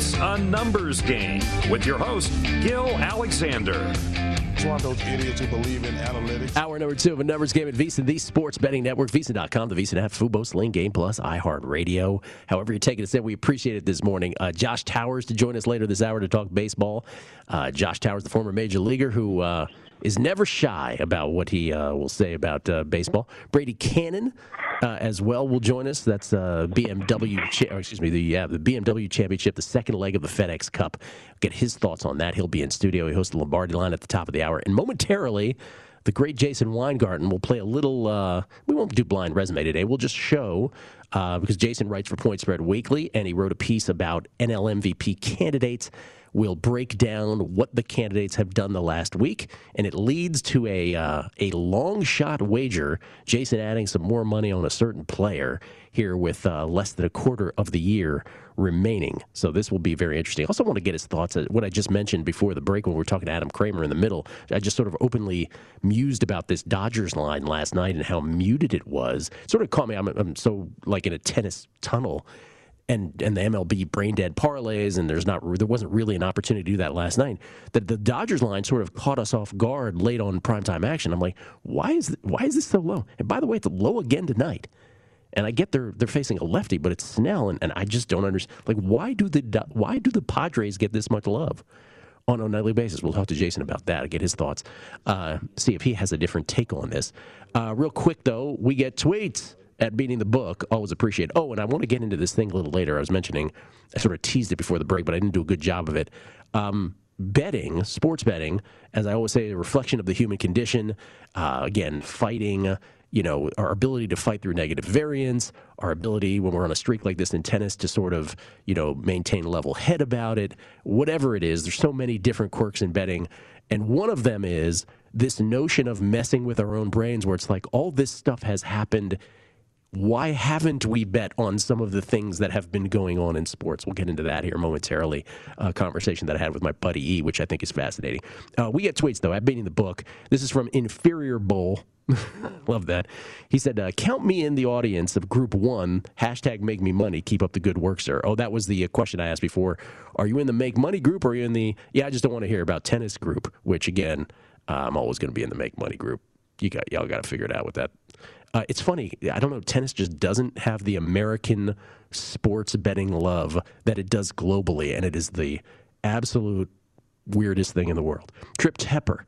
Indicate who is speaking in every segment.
Speaker 1: It's a numbers game with your host, Gil Alexander.
Speaker 2: It's one of those idiots who believe in analytics.
Speaker 3: Hour number two of a numbers game at VSiN, the sports betting network, VSiN.com, the VSiN app, Fubo, Sling, Game Plus, iHeartRadio. However, you're taking us in, we appreciate it this morning. Uh, Josh Towers to join us later this hour to talk baseball. Uh, Josh Towers, the former major leaguer who uh, is never shy about what he uh, will say about uh, baseball. Brady Kannon uh, as well will join us. That's uh, BMW, cha- excuse me, the yeah, the BMW Championship, the second leg of the FedEx Cup. Get his thoughts on that. He'll be in studio. He hosts the Lombardi line at the top of the hour, and momentarily. The great Jason Weingarten will play a little. Uh, we won't do blind resume today. We'll just show uh, because Jason writes for Point Spread Weekly, and he wrote a piece about NL MVP candidates We'll break down what the candidates have done the last week, and it leads to a uh, a long shot wager. Jason adding some more money on a certain player here with uh, less than a quarter of the year remaining. So this will be very interesting. I also want to get his thoughts on what I just mentioned before the break when we were talking to Adam Kramer in the middle. I just sort of openly mused about this Dodgers line last night and how muted it was. It sort of caught me. I'm, I'm so like in a tennis tunnel and and the MLB brain dead parlays, and there's not there wasn't really an opportunity to do that last night. That the Dodgers line sort of caught us off guard late on primetime action. I'm like, why is why is this so low? And by the way, it's low again tonight. And I get they're they're facing a lefty, but it's Snell, and, and I just don't understand. Like, why do the why do the Padres get this much love? on a nightly basis. We'll talk to Jason about that, get his thoughts, uh, see if he has a different take on this. Uh, real quick, though, we get tweets at beating the book. Always appreciate. Oh, and I want to get into this thing a little later. I was mentioning, I sort of teased it before the break, but I didn't do a good job of it. Um, betting, sports betting, as I always say, a reflection of the human condition. Uh, again, fighting. You know, our ability to fight through negative variance, our ability when we're on a streak like this in tennis to sort of, you know, maintain a level head about it, whatever it is. There's so many different quirks in betting. And one of them is this notion of messing with our own brains where it's like all this stuff has happened why haven't we bet on some of the things that have been going on in sports? We'll get into that here momentarily. A conversation that I had with my buddy E, which I think is fascinating. Uh, we get tweets though. I'm beating the book. This is from Inferior Bull. Love that. He said, uh, "Count me in the audience of Group One." Hashtag Make Me Money. Keep up the good work, sir. Oh, that was the uh, question I asked before. Are you in the Make Money group, or are you in the? Yeah, I just don't want to hear about tennis group. Which again, uh, I'm always going to be in the Make Money group. You got y'all got to figure it out with that uh, it's funny. I don't know. Tennis just doesn't have the American sports betting love that it does globally, and it is the absolute weirdest thing in the world. Trip Tepper.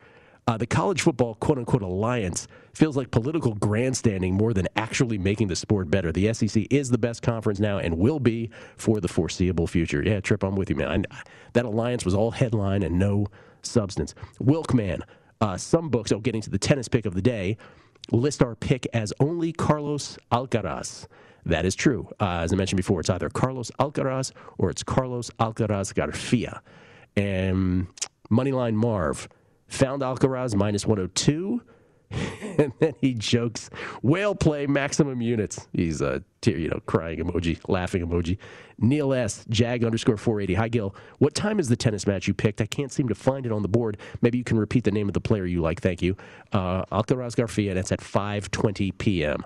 Speaker 3: Uh, the college football quote unquote alliance feels like political grandstanding more than actually making the sport better. The SEC is the best conference now and will be for the foreseeable future. Yeah, Trip, I'm with you, man. I, that alliance was all headline and no substance. Wilkman, uh, some books, oh, getting to the tennis pick of the day, list our pick as only Carlos Alcaraz. That is true. Uh, as I mentioned before, it's either Carlos Alcaraz or it's Carlos Alcaraz Garcia. And Moneyline Marv found Alcaraz minus 102. and then he jokes, whale play maximum units. He's a tear, you know, crying emoji, laughing emoji. Neil S. Jag underscore 480. Hi, Gil. What time is the tennis match you picked? I can't seem to find it on the board. Maybe you can repeat the name of the player you like. Thank you. Uh, Alcaraz Garcia, and it's at 5.20 p.m.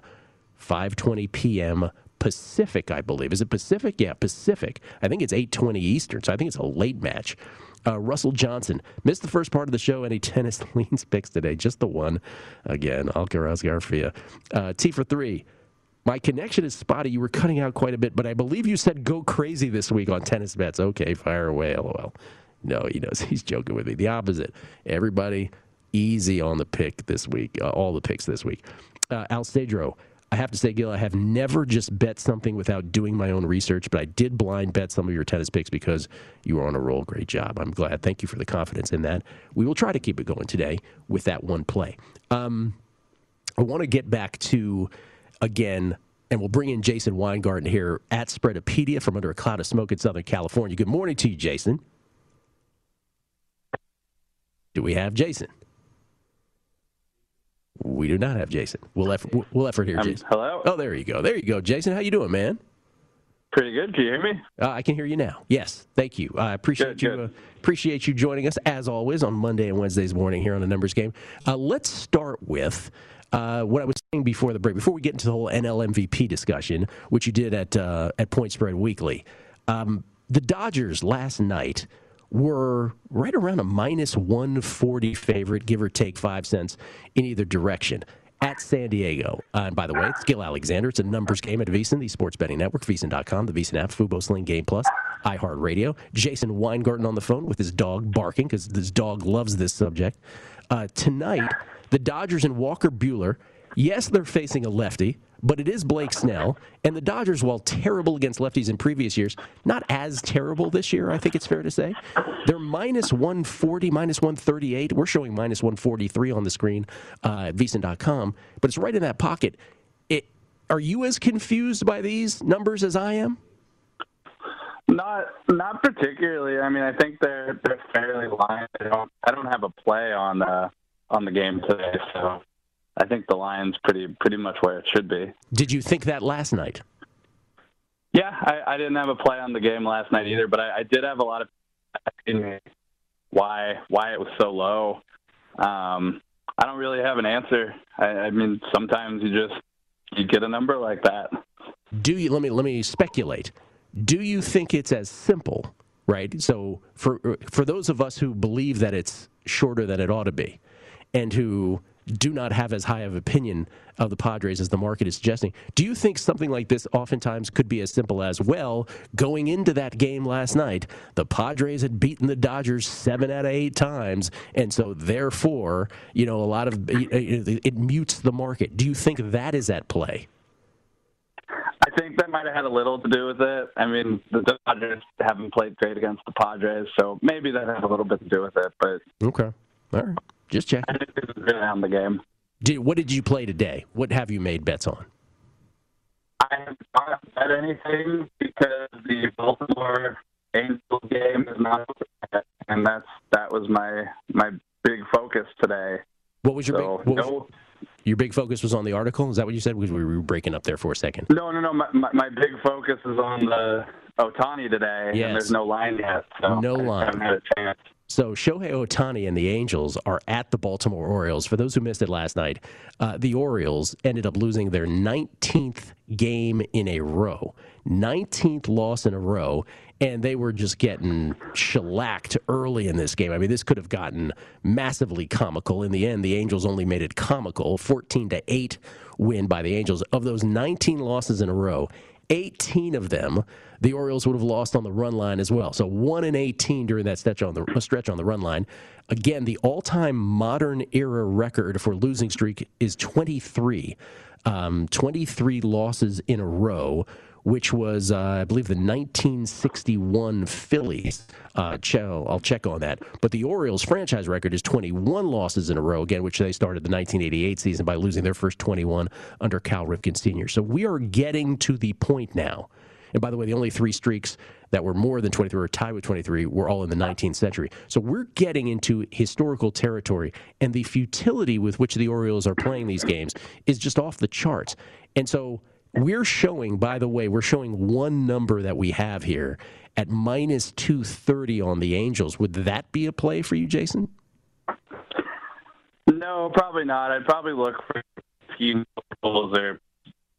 Speaker 3: 5.20 p.m. Pacific, I believe. Is it Pacific? Yeah, Pacific. I think it's 8.20 Eastern, so I think it's a late match. Uh, Russell Johnson missed the first part of the show. Any tennis leans picks today? Just the one. Again, Alcaraz Garcia. Uh, T for three. My connection is spotty. You were cutting out quite a bit, but I believe you said go crazy this week on tennis bets. Okay, fire away. LOL. No, he knows he's joking with me. The opposite. Everybody easy on the pick this week. Uh, all the picks this week. Uh, Al Cedro. I have to say, Gil, I have never just bet something without doing my own research, but I did blind bet some of your tennis picks because you were on a roll. Great job. I'm glad. Thank you for the confidence in that. We will try to keep it going today with that one play. Um, I want to get back to, again, and we'll bring in Jason Weingarten here at Spreadopedia from under a cloud of smoke in Southern California. Good morning to you, Jason. Do we have Jason? We do not have Jason. We'll effort, we'll effort here,
Speaker 4: Um,
Speaker 3: Jason.
Speaker 4: hello?
Speaker 3: Oh, there you go. There you go, Jason. How you doing, man?
Speaker 4: Pretty good. Can you hear me?
Speaker 3: Uh, I can hear you now. Yes, thank you. I appreciate
Speaker 4: Good,
Speaker 3: you.
Speaker 4: good.
Speaker 3: Uh, appreciate you joining us as always on Monday and Wednesdays morning here on the Numbers Game. Uh, let's start with. Uh, what I was saying before the break, before we get into the whole NL MVP discussion, which you did at uh, at Point Spread Weekly, um, the Dodgers last night were right around a minus 140 favorite, give or take five cents in either direction at San Diego. Uh, and by the way, it's Gil Alexander. It's a numbers game at VSiN, the sports betting network, VSiN.com, the VSiN app, Fubo Sling Game Plus, iHeartRadio. Jason Weingarten on the phone with his dog barking because this dog loves this subject. Uh, tonight, the Dodgers and Walker Buehler, yes, they're facing a lefty, but it is Blake Snell. And the Dodgers, while terrible against lefties in previous years, not as terrible this year, I think it's fair to say. They're minus 140, minus 138. We're showing minus 143 on the screen uh, at VSiN.com, but it's right in that pocket. It, are you as confused by these numbers as I am?
Speaker 4: Not not particularly. I mean, I think they're they're fairly lined. I don't I don't have a play on the on the game today, so I think the line's pretty pretty much where it should be.
Speaker 3: Did you think that last night?
Speaker 4: Yeah, I, I didn't have a play on the game last night either, but I, I did have a lot of asking me why why it was so low. Um, I don't really have an answer. I, I mean, sometimes you just you get a number like that.
Speaker 3: do you let me let me speculate do you think it's as simple right so for for those of us who believe that it's shorter than it ought to be and who do not have as high of opinion of the Padres as the market is suggesting. Do you think something like this oftentimes could be as simple as, well, going into that game last night, the Padres had beaten the Dodgers seven out of eight times, and so therefore, you know, a lot of it, it mutes the market. Do you think that is at play?
Speaker 4: I think that might have had a little to do with it. I mean, the Dodgers haven't played great against the Padres, so maybe that had a little bit to do with it. But
Speaker 3: Okay. All right. Just checking.
Speaker 4: I think this is really on the game.
Speaker 3: Did, what did you play today? What have you made bets on?
Speaker 4: I have not bet anything because the Baltimore Angels game is not, and that's that was my my big focus today.
Speaker 3: What was your
Speaker 4: So,
Speaker 3: big, what was-
Speaker 4: no-
Speaker 3: your big focus was on the article? Is that what you said? Because we were breaking up there for a second.
Speaker 4: No, no, no. My, my, my big focus is on the Ohtani today,
Speaker 3: Yes.
Speaker 4: and there's no line yet. So
Speaker 3: No
Speaker 4: I
Speaker 3: line.
Speaker 4: haven't had a chance.
Speaker 3: So Shohei Ohtani and the Angels are at the Baltimore Orioles. For those who missed it last night, uh, the Orioles ended up losing their 19th game in a row, 19th loss in a row, and they were just getting shellacked early in this game. I mean, this could have gotten massively comical. In the end, the Angels only made it comical, 14 to eight win by the Angels. Of those 19 losses in a row, 18 of them, the Orioles would have lost on the run line as well. So one in 18 during that stretch on the stretch on the run line. Again, the all-time modern era record for losing streak is 23. Um, 23 losses in a row which was, uh, I believe, the 1961 Phillies. Uh, I'll check on that. But the Orioles franchise record is 21 losses in a row, again, which they started the 1988 season by losing their first 21 under Cal Ripken Sr. So we are getting to the point now. And by the way, the only three streaks that were more than 23 or tied with 23 were all in the 19th century. So we're getting into historical territory, and the futility with which the Orioles are playing these games is just off the charts. And so we're showing, by the way, we're showing one number that we have here at minus 230 on the Angels. Would that be a play for you, Jason?
Speaker 4: No, probably not. I'd probably look for team totals or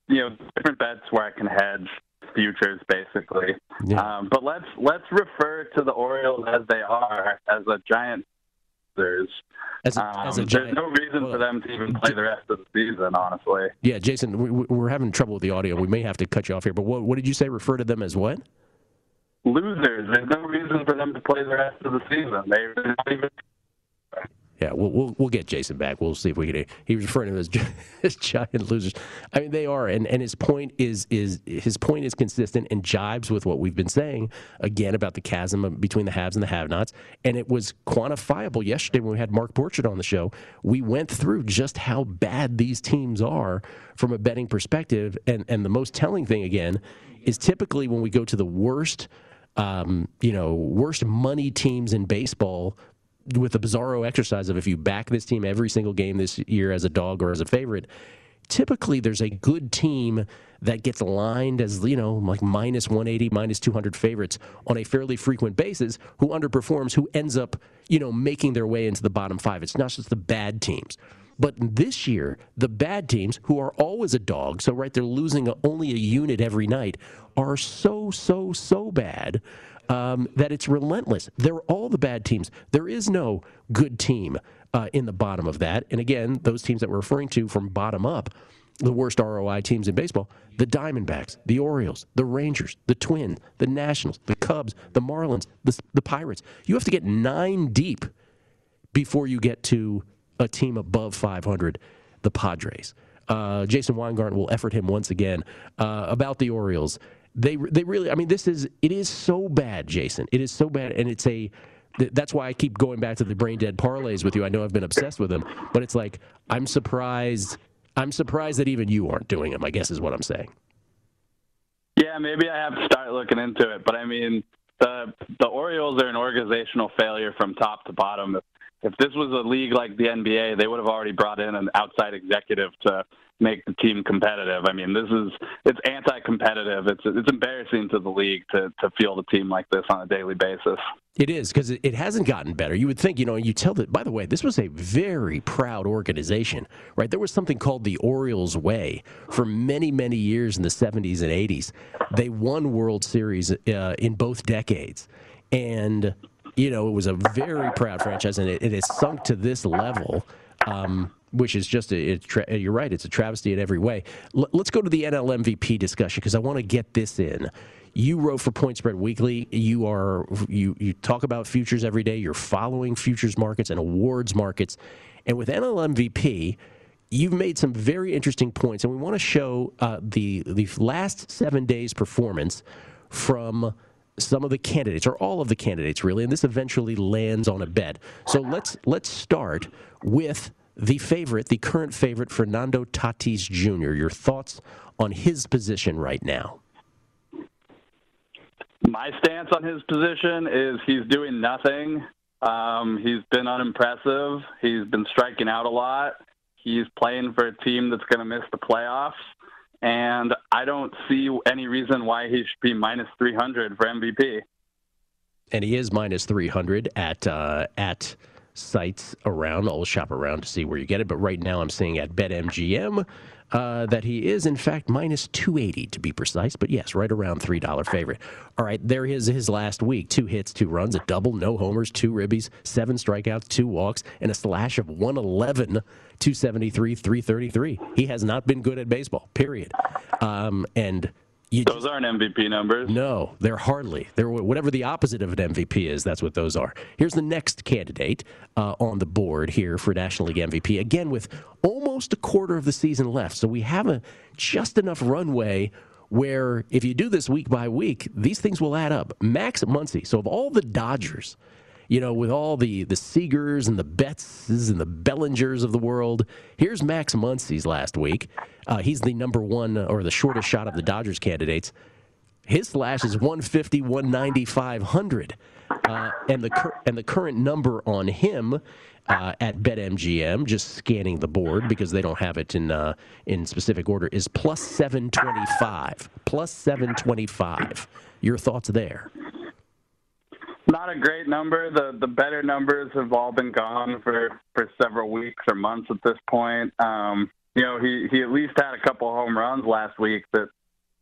Speaker 4: you know different bets where I can hedge futures, basically. Yeah. Um, but let's let's refer to the Orioles as they are, as a giant there's as a, um, as a giant, there's no reason well, for them to even play the rest of the season, honestly.
Speaker 3: Yeah, Jason, we, are having trouble with the audio. We may have to cut you off here. But what, what did you say? Refer to them as what?
Speaker 4: Losers. There's no reason for them to play the rest of the season. They're not even
Speaker 3: yeah, we'll, we'll we'll get Jason back. We'll see if we can. He was referring to them as, as giant losers. I mean, they are, and, and his point is is his point is consistent and jibes with what we've been saying again about the chasm between the haves and the have-nots. And it was quantifiable yesterday when we had Mark Borchardt on the show. We went through just how bad these teams are from a betting perspective, and and the most telling thing again is typically when we go to the worst. Um, you know, worst money teams in baseball with the bizarro exercise of if you back this team every single game this year as a dog or as a favorite, typically there's a good team that gets aligned as you know like minus 180 minus 200 favorites on a fairly frequent basis who underperforms who ends up you know making their way into the bottom five. It's not just the bad teams. But this year the bad teams who are always a dog so right they're losing only a unit every night are so so so bad um, that it's relentless. They're all the bad teams. There is no good team uh, in the bottom of that. And again, those teams that we're referring to from bottom up, the worst ROI teams in baseball, the Diamondbacks, the Orioles, the Rangers, the Twins, the Nationals, the Cubs, the Marlins, the, the Pirates. You have to get nine deep before you get to a team above 500, the Padres. Uh, Jason Weingarten will effort him once again uh, about the Orioles they they really I mean this is it is so bad, Jason. It is so bad, and it's a that's why I keep going back to the brain dead parlays with you. I know I've been obsessed with them, but it's like I'm surprised. I'm surprised that even you aren't doing them. I guess is what I'm saying.
Speaker 4: Yeah, maybe I have to start looking into it. But I mean, the the Orioles are an organizational failure from top to bottom. If, if this was a league like the NBA, they would have already brought in an outside executive to make the team competitive. I mean, this is it's anti-competitive. It's it's embarrassing to the league to to field a team like this on a daily basis.
Speaker 3: It is because it hasn't gotten better. You would think, you know, you tell that. By the way, this was a very proud organization, right? There was something called the Orioles Way for many, many years in the '70s and '80s. They won World Series uh, in both decades, and you know, it was a very proud franchise, and it, it has sunk to this level. Um, which is just a, tra- you're right. It's a travesty in every way. L- let's go to the NL MVP discussion because I want to get this in. You wrote for Point Spread Weekly. You are you you talk about futures every day. You're following futures markets and awards markets, and with NL MVP. You've made some very interesting points, and we want to show uh, the the last seven days' performance from some of the candidates, or all of the candidates, really. And this eventually lands on a bet. So let's let's start with the favorite, the current favorite, Fernando Tatis Jr. Your thoughts on his position right now?
Speaker 4: My stance on his position is he's doing nothing. Um, he's been unimpressive. He's been striking out a lot. He's playing for a team that's going to miss the playoffs. And I don't see any reason why he should be minus 300 for MVP.
Speaker 3: And he is minus 300 at uh, at sites around. I'll shop around to see where you get it. But right now, I'm seeing at BetMGM uh, that he is, in fact, minus 280 to be precise. But yes, right around $3 favorite. All right, there is his last week two hits, two runs, a double, no homers, two ribbies, seven strikeouts, two walks, and a slash of 111, 273, 333. He has not been good at baseball, period. Um, and
Speaker 4: You those aren't MVP numbers.
Speaker 3: No, they're hardly. They're whatever the opposite of an MVP is. That's what those are. Here's the next candidate uh, on the board here for National League MVP. Again, with almost a quarter of the season left, so we have a just enough runway where if you do this week by week, these things will add up. Max Muncy. So of all the Dodgers, you know, with all the the Seagers and the Bettses and the Bellingers of the world, here's Max Muncy's last week. Uh, he's the number one or the shortest shot of the Dodgers candidates. His slash is 150, 190, 500. Uh, and the cur- and the current number on him uh, at BetMGM, just scanning the board because they don't have it in uh, in specific order, is plus seven twenty five. Plus seven twenty five. Your thoughts there?
Speaker 4: Not a great number. The the better numbers have all been gone for for several weeks or months at this point. Um, you know, he he at least had a couple home runs last week that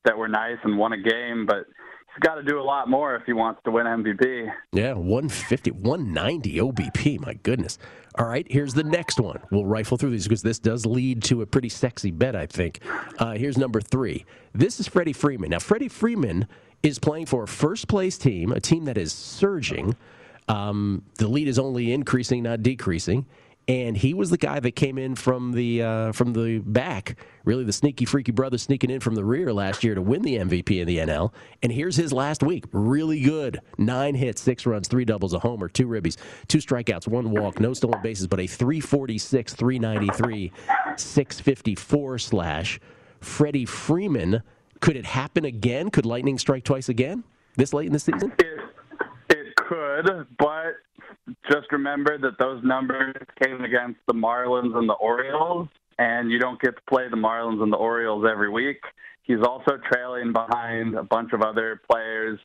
Speaker 4: that were nice and won a game, but he's got to do a lot more if he wants to win MVP.
Speaker 3: Yeah, 150, 190 OBP. My goodness. All right, here's the next one. We'll rifle through these because this does lead to a pretty sexy bet, I think. Uh, here's number three. This is Freddie Freeman. Now, Freddie Freeman is playing for a first place team, a team that is surging. Um, the lead is only increasing, not decreasing. And he was the guy that came in from the uh, from the back, really the sneaky freaky brother sneaking in from the rear last year to win the MVP in the NL. And here's his last week, really good: nine hits, six runs, three doubles, a homer, two ribbies, two strikeouts, one walk, no stolen bases, but a 346, 393, 654 slash. Freddie Freeman could it happen again? Could lightning strike twice again this late in the season?
Speaker 4: It, it could, but just remember that those numbers came against the Marlins and the Orioles, and you don't get to play the Marlins and the Orioles every week. He's also trailing behind a bunch of other players.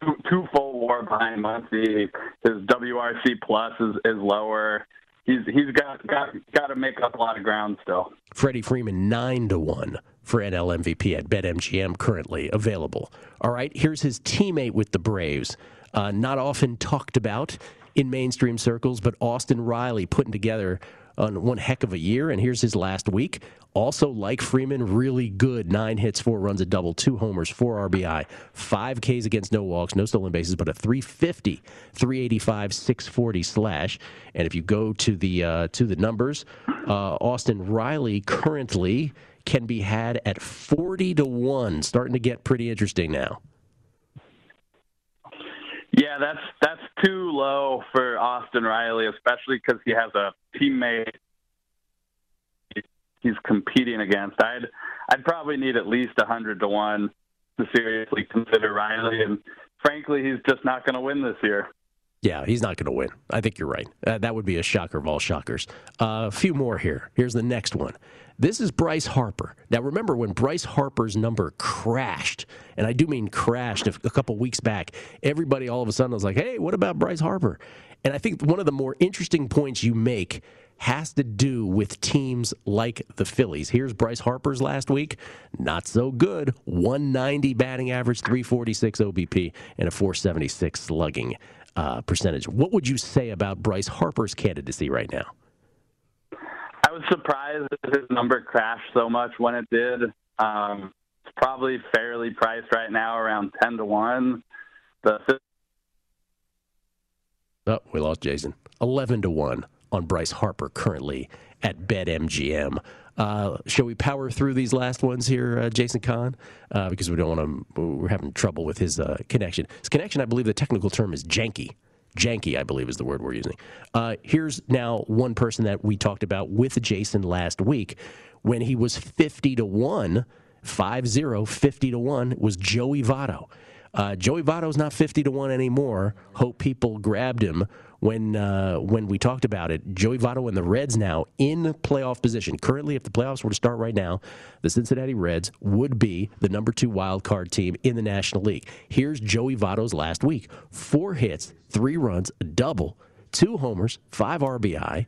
Speaker 4: Two, two full WAR behind Muncy. His WRC plus is, is lower he's he's got got got to make up a lot of ground still.
Speaker 3: Freddie Freeman nine to one for NL MVP at BetMGM currently available. All right, here's his teammate with the Braves, uh, not often talked about in mainstream circles, but Austin Riley putting together on one heck of a year. And here's his last week. Also, like Freeman, really good. Nine hits, four runs, a double, two homers, four RBI, five Ks against no walks, no stolen bases, but a 350, 385, 640 slash. And if you go to the uh, to the numbers, uh, Austin Riley currently can be had at 40 to one, starting to get pretty interesting now.
Speaker 4: Yeah, that's that's too low for Austin Riley, especially because he has a teammate he's competing against. I'd I'd probably need at least a hundred to one to seriously consider Riley, and frankly, he's just not going to win this year.
Speaker 3: Yeah, he's not going to win. I think you're right. Uh, that would be a shocker of all shockers. Uh, a few more here. Here's the next one. This is Bryce Harper. Now, remember when Bryce Harper's number crashed, and I do mean crashed a couple weeks back, everybody all of a sudden was like, hey, what about Bryce Harper? And I think one of the more interesting points you make has to do with teams like the Phillies. Here's Bryce Harper's last week. Not so good. 190 batting average, 346 OBP, and a 476 slugging uh, percentage. What would you say about Bryce Harper's candidacy right now?
Speaker 4: I was surprised that his number crashed so much when it did. Um, it's probably fairly priced right now, around 10 to 1. The
Speaker 3: Oh, we lost Jason. 11 to 1 on Bryce Harper currently at BetMGM. Uh, shall we power through these last ones here, uh, Jason Kahn? Uh, because we don't want to, we're having trouble with his uh, connection. His connection, I believe the technical term is janky. Janky, I believe, is the word we're using. Uh, here's now one person that we talked about with Jason last week when he was 50 to 1, 5 0, 50 to 1, was Joey Votto. Uh, Joey Votto's not 50 to 1 anymore. Hope people grabbed him when uh, when we talked about it. Joey Votto and the Reds now in playoff position. Currently, if the playoffs were to start right now, the Cincinnati Reds would be the number two wild card team in the National League. Here's Joey Votto's last week: four hits, three runs, a double, two homers, five RBI,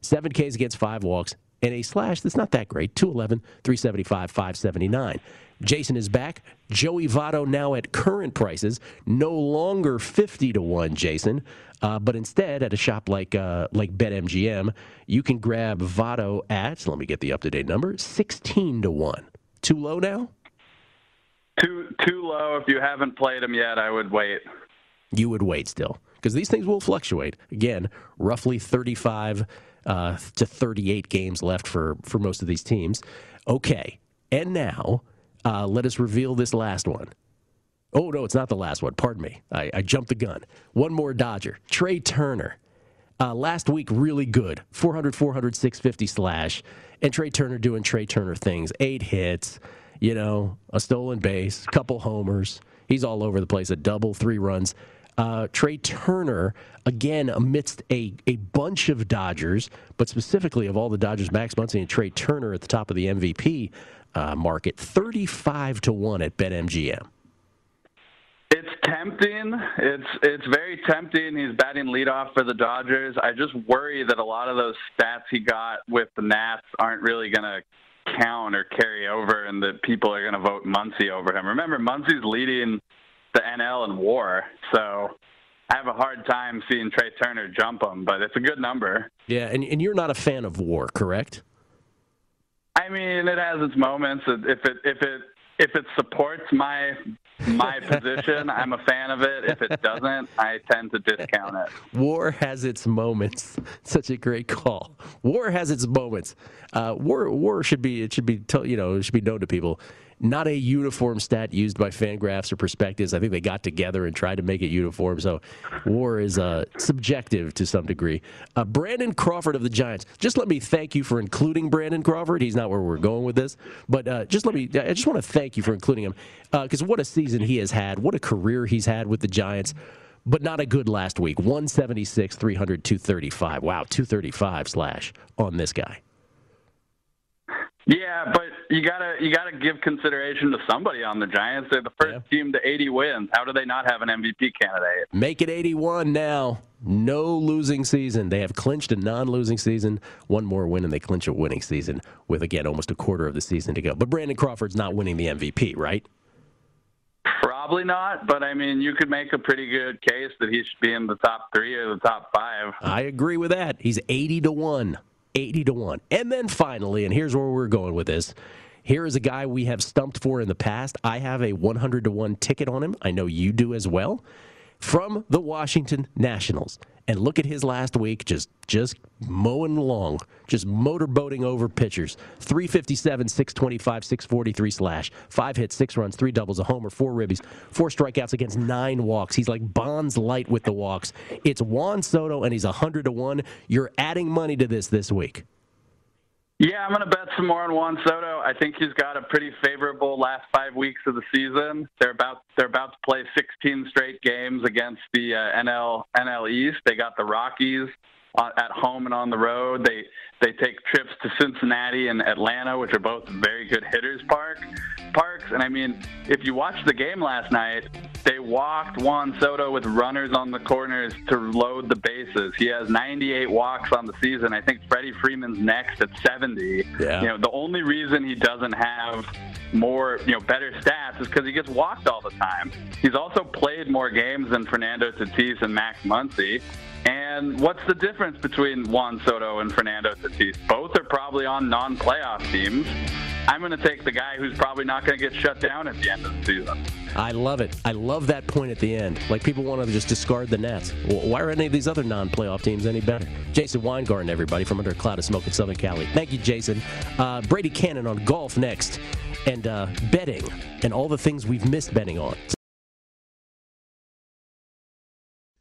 Speaker 3: seven Ks against five walks, and a slash that's not that great 211, 375, 579. Jason is back. Joey Votto now at current prices, no longer 50 to 1, Jason. Uh, but instead, at a shop like uh, like BetMGM, you can grab Votto at, let me get the up to date number, 16 to 1. Too low now?
Speaker 4: Too too low. If you haven't played them yet, I would wait.
Speaker 3: You would wait still because these things will fluctuate. Again, roughly 35 uh, to 38 games left for for most of these teams. Okay, and now uh, let us reveal this last one. Oh no, it's not the last one. Pardon me, I, I jumped the gun. One more Dodger, Trea Turner. Uh, last week, really good. 400, 400, 650 slash. And Trea Turner doing Trea Turner things. Eight hits, you know, a stolen base, couple homers. He's all over the place. A double, three runs. Uh, Trea Turner, again, amidst a, a bunch of Dodgers, but specifically of all the Dodgers, Max Muncy and Trea Turner at the top of the MVP uh, market, 35 to 1 at BetMGM.
Speaker 4: It's tempting. It's it's very tempting. He's batting leadoff for the Dodgers. I just worry that a lot of those stats he got with the Nats aren't really going to count or carry over, and that people are going to vote Muncy over him. Remember, Muncy's leading the NL in WAR, so I have a hard time seeing Trea Turner jump him, but it's a good number.
Speaker 3: Yeah, and, and you're not a fan of WAR, correct?
Speaker 4: I mean, it has its moments. If it if it if it supports my my position, I'm a fan of it. If it doesn't, I tend to discount it.
Speaker 3: War has its moments. Such a great call. War has its moments. Uh, war war should be it should be you know it should be known to people not a uniform stat used by Fangraphs or Perspectives. I think they got together and tried to make it uniform. So war is uh, subjective to some degree. Uh, Brandon Crawford of the Giants. Just let me thank you for including Brandon Crawford. He's not where we're going with this, but uh, just let me. I just want to thank you for including him because uh, what a season he has had. What a career he's had with the Giants but not a good last week. 176, 300, 235. Wow, 235 slash on this guy.
Speaker 4: Yeah, but you gotta you gotta give consideration to somebody on the Giants. They're the first yeah. team to 80 wins. How do they not have an MVP candidate?
Speaker 3: Make it 81 now. No losing season. They have clinched a non-losing season. One more win, and they clinch a winning season with again almost a quarter of the season to go. But Brandon Crawford's not winning the MVP, right?
Speaker 4: Probably not, but I mean, you could make a pretty good case that he should be in the top three or the top five.
Speaker 3: I agree with that. He's 80 to 1. 80 to 1. And then finally, and here's where we're going with this. Here is a guy we have stumped for in the past. I have a 100 to 1 ticket on him. I know you do as well. From the Washington Nationals. And look at his last week, just just mowing along, just motorboating over pitchers. 357, 625, 643 slash. Five hits, six runs, three doubles, a homer, four ribbies, four strikeouts against nine walks. He's like Bonds light with the walks. It's Juan Soto, and he's 100 to 1. You're adding money to this this week.
Speaker 4: Yeah, I'm going to bet some more on Juan Soto. I think he's got a pretty favorable last five weeks of the season. They're about they're about to play 16 straight games against the uh, NL NL East. They got the Rockies at home and on the road. They they take trips to Cincinnati and Atlanta, which are both very good hitters park parks. And I mean, if you watched the game last night, they walked Juan Soto with runners on the corners to load the bases. He has 98 walks on the season. I think Freddie Freeman's next at 70.
Speaker 3: Yeah.
Speaker 4: You know, the only reason he doesn't have more, you know, better stats is because he gets walked all the time. He's also played more games than Fernando Tatis and Max Muncy. And what's the difference between Juan Soto and Fernando Tatis? Both are probably on non-playoff teams. I'm going to take the guy who's probably not going to get shut down at the end of the season.
Speaker 3: I love it. I love that point at the end. Like people want to just discard the Nats. Why are any of these other non-playoff teams any better? Jason Weingarten, everybody from under a cloud of smoke in Southern Cali. Thank you, Jason. Uh, Brady Kannon on golf next, and uh, betting and all the things we've missed betting on.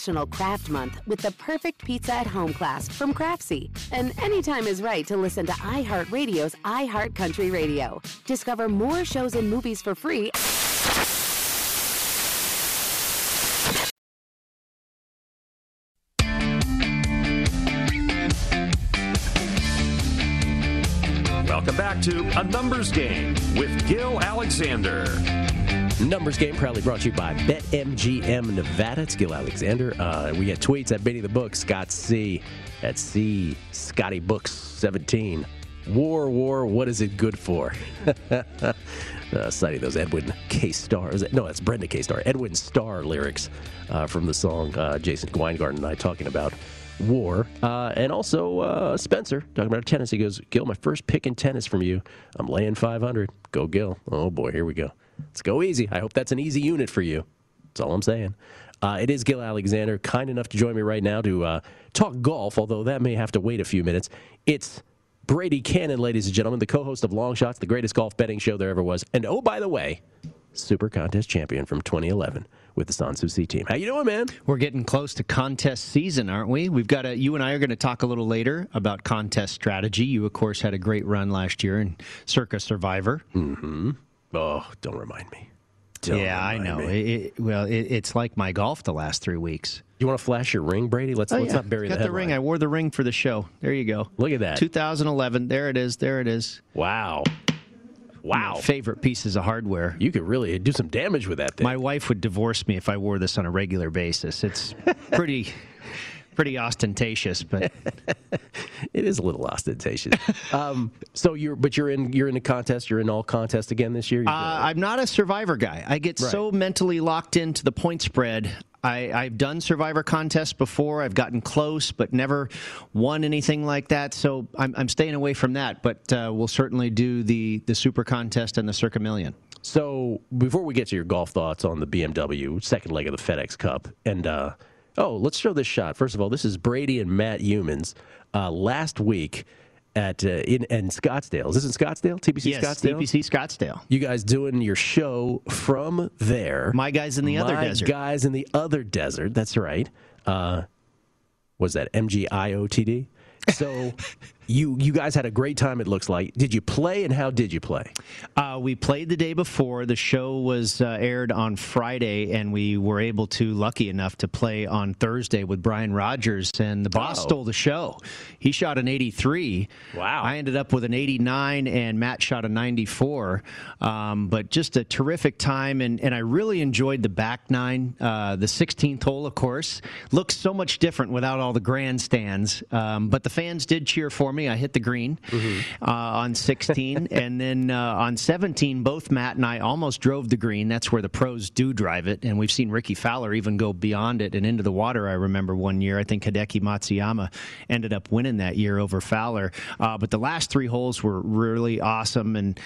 Speaker 5: National Craft Month with the perfect pizza at home class from Craftsy. And anytime is right to listen to iHeartRadio's iHeart Country Radio. Discover more shows and movies for free.
Speaker 1: Welcome back to A Numbers Game with Gil Alexander.
Speaker 3: Numbers game proudly brought to you by BetMGM Nevada. It's Gil Alexander. Uh, we get tweets at Benny the Book, Scott C. At C. Scotty Books 17. War, war, what is it good for? uh, citing those Edwin K. It- No, that's Brenda K. Starr. Edwin Starr lyrics uh, from the song uh, Jason Weingarten and I talking about war. Uh, and also uh, Spencer talking about tennis. He goes, Gil, my first pick in tennis from you. I'm laying 500. Go, Gil. Oh, boy, here we go. Let's go easy. I hope that's an easy unit for you. That's all I'm saying. Uh, it is Gil Alexander, kind enough to join me right now to uh, talk golf, although that may have to wait a few minutes. It's Brady Kannon, ladies and gentlemen, the co host of Long Shots, the greatest golf betting show there ever was. And oh, by the way, Super Contest champion from 2011 with the Sanssouci team. How you doing, man?
Speaker 6: We're getting close to contest season, aren't we? We've got a. You and I are going to talk a little later about contest strategy. You, of course, had a great run last year in Circa Survivor.
Speaker 3: Mm-hmm. Oh, don't remind me. Don't
Speaker 6: yeah, I know. It, it- well, it, it's like my golf the last three weeks.
Speaker 3: You want to flash your ring, Brady? Let's
Speaker 6: Oh,
Speaker 3: let's
Speaker 6: yeah.
Speaker 3: not bury
Speaker 6: Got
Speaker 3: the
Speaker 6: the ring. I wore the ring for the show. There you go.
Speaker 3: Look at that.
Speaker 6: 2011. There it is. There it is.
Speaker 3: Wow. Wow.
Speaker 6: favorite pieces of hardware.
Speaker 3: You could really do some damage with that thing.
Speaker 6: My wife would divorce me if I wore this on a regular basis. It's pretty pretty ostentatious, but
Speaker 3: it is a little ostentatious. um, so you're, but you're in, you're in a contest. You're in all contests again this year.
Speaker 6: Uh, I'm not a survivor guy. I get
Speaker 3: Right.
Speaker 6: so mentally locked into the point spread. I, I've done survivor contests before. I've gotten close, but never won anything like that. So I'm, I'm staying away from that. But uh, we'll certainly do the the super contest and the Circa Million.
Speaker 3: So before we get to your golf thoughts on the BMW second leg of the FedEx Cup, and uh, oh, let's show this shot. First of all, this is Brady and Matt Youmans uh, last week at uh, in, in Scottsdale. Is this in Scottsdale? TPC
Speaker 6: Yes,
Speaker 3: Scottsdale.
Speaker 6: TPC Scottsdale.
Speaker 3: You guys doing your show from there?
Speaker 6: My guys in the other
Speaker 3: My
Speaker 6: desert.
Speaker 3: guys in the other desert. That's right. Uh, was that MGIOTD? So you you guys had a great time. It looks like. Did you play, and how did you play?
Speaker 6: Uh, we played the day before. The show was uh, aired on Friday, and we were able to, lucky enough, to play on Thursday with Brian Rogers. And the boss
Speaker 3: Oh.
Speaker 6: stole the show. He shot an 83.
Speaker 3: Wow.
Speaker 6: I ended up with an 89, and Matt shot a 94. Um, but just a terrific time, and, and I really enjoyed the back nine. Uh, the 16th hole, of course, looks so much different without all the grandstands. Um, but the fans did cheer for me. I hit the green uh, on 16, and then uh, on 17, both Matt and I almost drove the green. That's where the pros do drive it, and we've seen Rickie Fowler even go beyond it and into the water. I remember one year. I think Hideki Matsuyama ended up winning that year over Fowler. Uh, but the last three holes were really awesome, and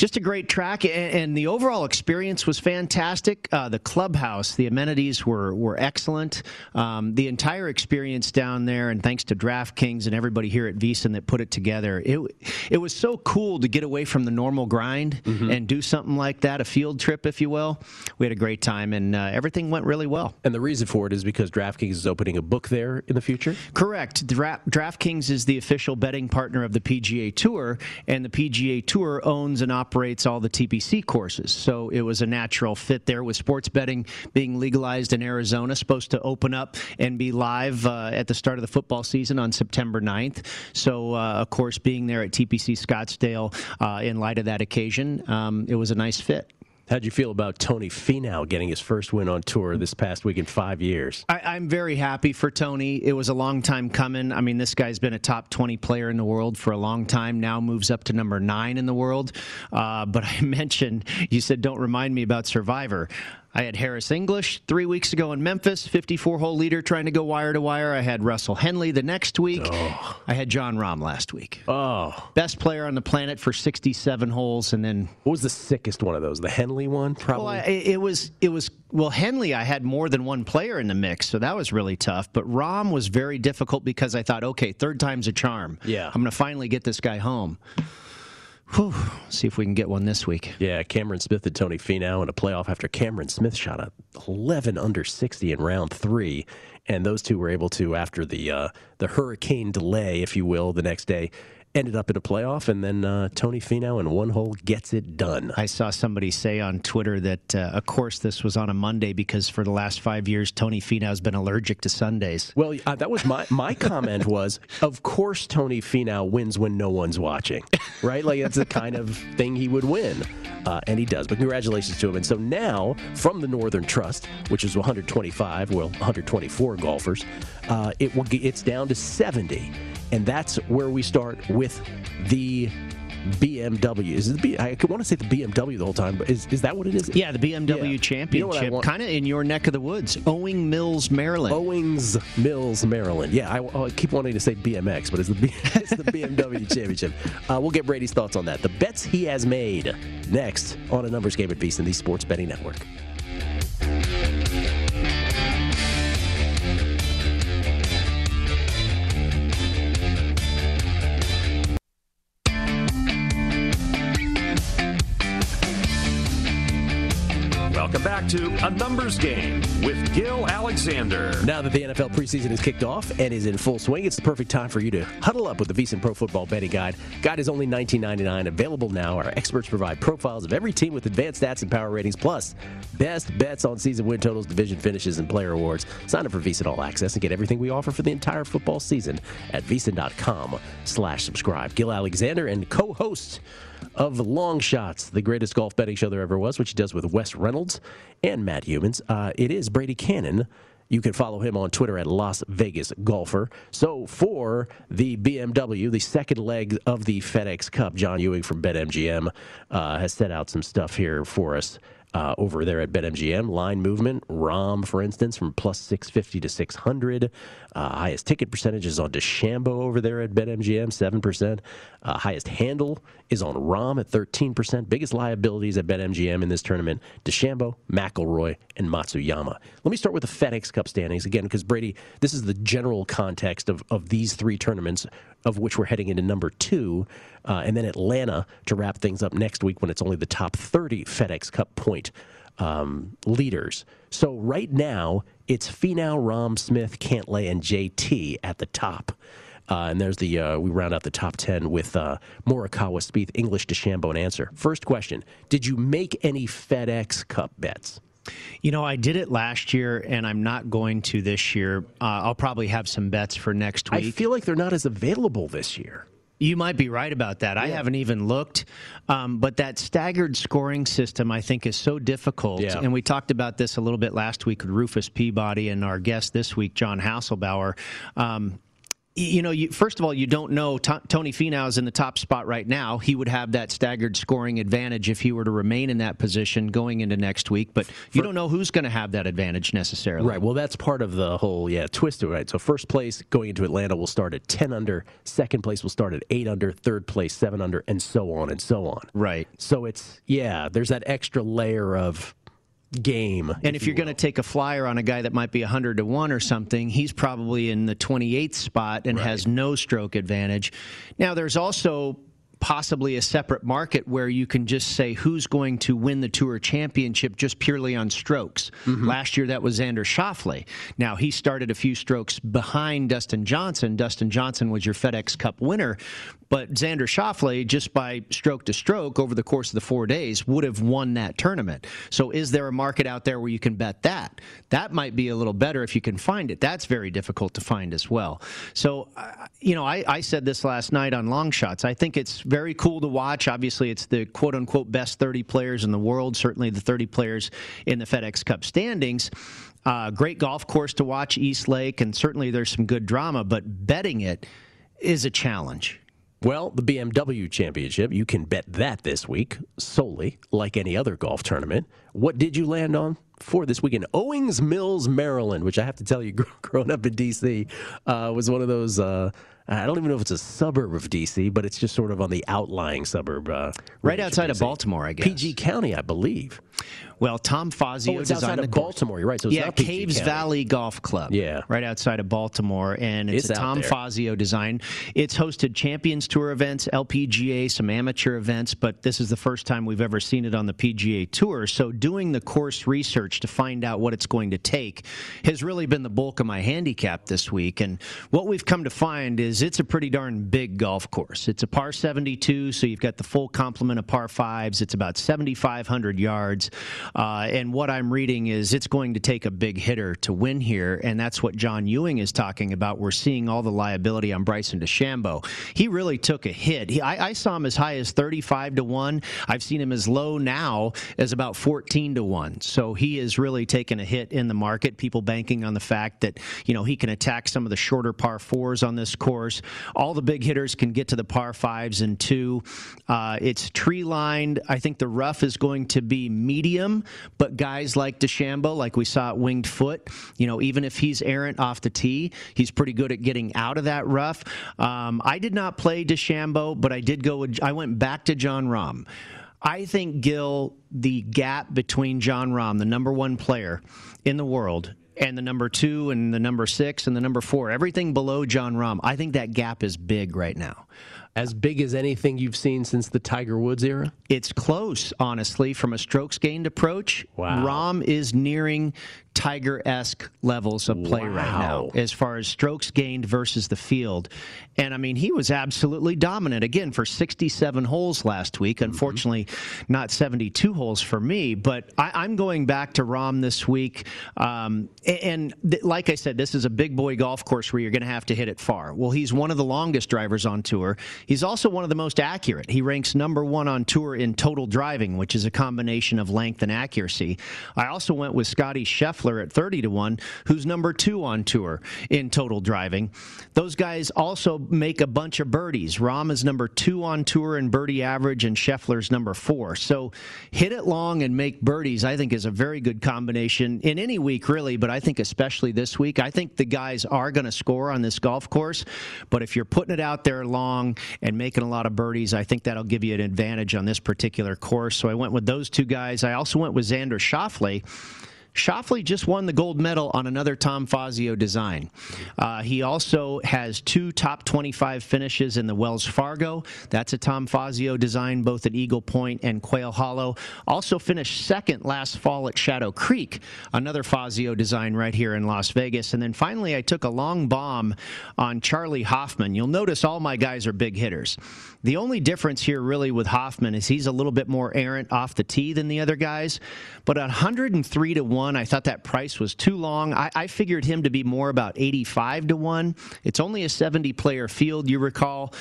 Speaker 6: just a great track, and, and the overall experience was fantastic. Uh, the clubhouse, the amenities were were excellent. Um, the entire experience down there, and thanks to DraftKings and everybody here at VSiN that put it together, it it was so cool to get away from the normal grind and do something like that, a field trip, if you will. We had a great time, and uh, everything went really well.
Speaker 3: And the reason for it is because DraftKings is opening a book there in the future.
Speaker 6: Correct. Dra- DraftKings is the official betting partner of the PGA Tour, and the PGA Tour owns and operates all the TPC courses. So it was a natural fit there with sports betting being legalized in Arizona, supposed to open up and be live uh, at the start of the football season on September 9th. So, uh, of course, being there at TPC Scottsdale uh, in light of that occasion, um, it was a nice fit.
Speaker 3: How'd you feel about Tony Finau getting his first win on tour this past week in five years?
Speaker 6: I, I'm very happy for Tony. It was a long time coming. I mean, this guy's been a top 20 player in the world for a long time. Now moves up to number nine in the world. Uh, but I mentioned, you said, don't remind me about Survivor. I had Harris English three weeks ago in Memphis, 54 hole leader trying to go wire to wire. I had Russell Henley the next week. Oh. I had Jon Rahm last week.
Speaker 3: Oh.
Speaker 6: Best player on the planet for 67 holes. And then.
Speaker 3: What was the sickest one of those? The Henley one? Probably.
Speaker 6: Well, I, it was it was well Henley. I had more than one player in the mix, so that was really tough. But Rahm was very difficult because I thought, okay, third time's a charm.
Speaker 3: Yeah.
Speaker 6: I'm going to finally get this guy home. Whew. See if we can get one this week.
Speaker 3: Yeah, Cameron Smith and Tony Finau in a playoff after Cameron Smith shot a 11 under 60 in round three, and those two were able to after the uh, the hurricane delay, if you will, the next day. Ended up in a playoff, and then uh, Tony Finau in one hole gets it done.
Speaker 6: I saw somebody say on Twitter that, uh, of course, this was on a Monday because for the last five years, Tony Finau's been allergic to Sundays.
Speaker 3: Well, uh, that was my my comment was, of course, Tony Finau wins when no one's watching, right? Like that's the kind of thing he would win, uh, and he does. But congratulations to him. And so now, from the Northern Trust, which is 125, well, 124 golfers, uh, it will get, it's down to 70, and that's where we start with the BMW. Is it the B? I want to say the BMW the whole time, but is, is that what it is?
Speaker 6: Yeah, the BMW
Speaker 3: Yeah. You know
Speaker 6: Championship, kind of in your neck of the woods, Owing Mills, Maryland.
Speaker 3: Owings Mills, Maryland. Yeah, I, I keep wanting to say BMX, but it's the, B, it's the BMW Championship. Uh, we'll get Brady's thoughts on that. The bets he has made next on a numbers game at VSiN, the Sports Betting Network.
Speaker 1: To A Numbers Game with Gil Alexander.
Speaker 3: Now that the NFL preseason is kicked off and is in full swing, it's the perfect time for you to huddle up with the VSiN Pro Football Betting Guide. Guide is only $19.99. Available now. Our experts provide profiles of every team with advanced stats and power ratings, plus best bets on season win totals, division finishes, and player awards. Sign up for VSiN All Access and get everything we offer for the entire football season at VSiN.com slash subscribe. Gil Alexander and co-host of Long Shots, the greatest golf betting show there ever was, which he does with Wes Reynolds and Matt Youmans. Uh, it is Brady Kannon. You can follow him on Twitter at Las Vegas Golfer. So for the BMW, the second leg of the FedEx Cup, John Ewing from BetMGM uh, has set out some stuff here for us. Uh, over there at BetMGM, line movement, Rahm, for instance, from plus 650 to 600. Uh, highest ticket percentage is on DeChambeau over there at BetMGM, 7%. Uh, highest handle is on Rahm at 13%. Biggest liabilities at BetMGM in this tournament DeChambeau, McIlroy, and Matsuyama. Let me start with the FedEx Cup standings again, because Brady, this is the general context of, of these three tournaments, of which we're heading into number two, uh, and then Atlanta to wrap things up next week when it's only the top 30 FedEx Cup point um, leaders. So right now, it's Finau, Rahm, Smith, Cantlay, and JT at the top. Uh, and there's the uh, we round out the top ten with uh, Morikawa, Spieth, English, DeChambeau, and Ancer. First question: Did you make any FedEx Cup bets?
Speaker 6: You know, I did it last year, and I'm not going to this year. Uh, I'll probably have some bets for next week.
Speaker 3: I feel like they're not as available this year.
Speaker 6: You might be right about that. I haven't even looked. Um, but that staggered scoring system, I think, is so difficult.
Speaker 3: Yeah.
Speaker 6: And we talked about this a little bit last week with Rufus Peabody and our guest this week, John Hasselbauer. Um, you know, you, first of all, you don't know. T- Tony Finau is in the top spot right now. He would have that staggered scoring advantage if he were to remain in that position going into next week. But you don't know who's going to have that advantage necessarily.
Speaker 3: Right. Well, that's part of the whole yeah twist to it. Right. So first place going into Atlanta will start at ten under. Second place will start at eight under. Third place seven under, and so on and so on.
Speaker 6: Right.
Speaker 3: So it's yeah. There's that extra layer of game.
Speaker 6: And if, you're going to take a flyer on a guy that might be 100 to 1 or something, he's probably in the 28th spot and has no stroke advantage. Now, there's also possibly a separate market where you can just say who's going to win the Tour Championship just purely on strokes. Last year, that was Xander Schauffele. Now, he started a few strokes behind Dustin Johnson. Dustin Johnson was your FedEx Cup winner. But Xander Schauffele, just by stroke to stroke over the course of the four days, would have won that tournament. So, is there a market out there where you can bet that? That might be a little better if you can find it. That's very difficult to find as well. So, uh, you know, I, I said this last night on Long Shots. I think it's very cool to watch. Obviously, it's the quote unquote best 30 players in the world, certainly the 30 players in the FedEx Cup standings. Uh, great golf course to watch, East Lake, and certainly there's some good drama, but betting it is a challenge.
Speaker 3: Well, the BMW Championship, you can bet that this week solely, like any other golf tournament. What did you land on for this weekend? Owings Mills, Maryland, which I have to tell you, growing up in D.C., uh, was one of those. Uh, I don't even know if it's a suburb of D.C., but it's just sort of on the outlying suburb. Uh,
Speaker 6: Right outside of Baltimore, I guess.
Speaker 3: PG County, I believe.
Speaker 6: Well, Tom Fazio
Speaker 3: Oh, it's
Speaker 6: designed
Speaker 3: outside
Speaker 6: the
Speaker 3: of
Speaker 6: course.
Speaker 3: Baltimore. You're right. So it's
Speaker 6: yeah, Caves
Speaker 3: County.
Speaker 6: Valley Golf Club.
Speaker 3: Yeah.
Speaker 6: right outside of Baltimore, and it's,
Speaker 3: It's
Speaker 6: a Tom
Speaker 3: there.
Speaker 6: Fazio design. It's hosted Champions Tour events, LPGA, some amateur events, but this is the first time we've ever seen it on the PGA Tour. So, doing the course research to find out what it's going to take has really been the bulk of my handicap this week. And what we've come to find is it's a pretty darn big golf course. It's a par 72, so you've got the full complement of par fives. It's about 7,500 yards, uh, and what I'm reading is it's going to take a big hitter to win here, and that's what John Ewing is talking about. We're seeing all the liability on Bryson DeChambeau. He really took a hit. He, I, I saw him as high as 35 to one. I've seen him as low now as about 14 to one. So he is really taking a hit in the market. People banking on the fact that you know he can attack some of the shorter par fours on this course. All the big hitters can get to the par fives and two. Uh, it's tree lined. I think the rough is going to be medium, but guys like DeChambeau, like we saw at Winged Foot, you know, even if he's errant off the tee, he's pretty good at getting out of that rough. Um, I did not play DeChambeau, but I did go with. I went back to Jon Rahm. I think Gil, the gap between Jon Rahm, the number one player in the world, and the number two and the number six and the number four, everything below Jon Rahm, I think that gap is big right now.
Speaker 3: As big as anything you've seen since the Tiger Woods era?
Speaker 6: It's close, honestly, from a strokes gained approach.
Speaker 3: Wow.
Speaker 6: Rahm is nearing Tiger esque levels of play right now as far as strokes gained versus the field. And I mean, he was absolutely dominant again for 67 holes last week.
Speaker 3: Mm-hmm.
Speaker 6: Unfortunately, not 72 holes for me, but I, I'm going back to Rahm this week. Um, and th- like I said, this is a big boy golf course where you're going to have to hit it far. Well, he's one of the longest drivers on tour. He's also one of the most accurate. He ranks number one on tour in total driving, which is a combination of length and accuracy. I also went with Scotty Scheffler at 30 to 1, who's number two on tour in total driving. Those guys also make a bunch of birdies. Rahm is number two on tour in birdie average, and Scheffler's number four. So hit it long and make birdies, I think, is a very good combination in any week, really, but I think especially this week. I think the guys are going to score on this golf course, but if you're putting it out there long and making a lot of birdies, I think that'll give you an advantage on this particular course. So I went with those two guys. I also went with Xander Schauffele. Schauffele just won the gold medal on another Tom Fazio design. Uh, he also has two top 25 finishes in the Wells Fargo. That's a Tom Fazio design, both at Eagle Point and Quail Hollow. Also finished second last fall at Shadow Creek, another Fazio design right here in Las Vegas. And then finally, I took a long bomb on Charley Hoffman. You'll notice all my guys are big hitters. The only difference here, really, with Hoffman is he's a little bit more errant off the tee than the other guys. But 103 to 1, I thought that price was too long. I, I figured him to be more about 85 to 1. It's only a 70 player field, you recall.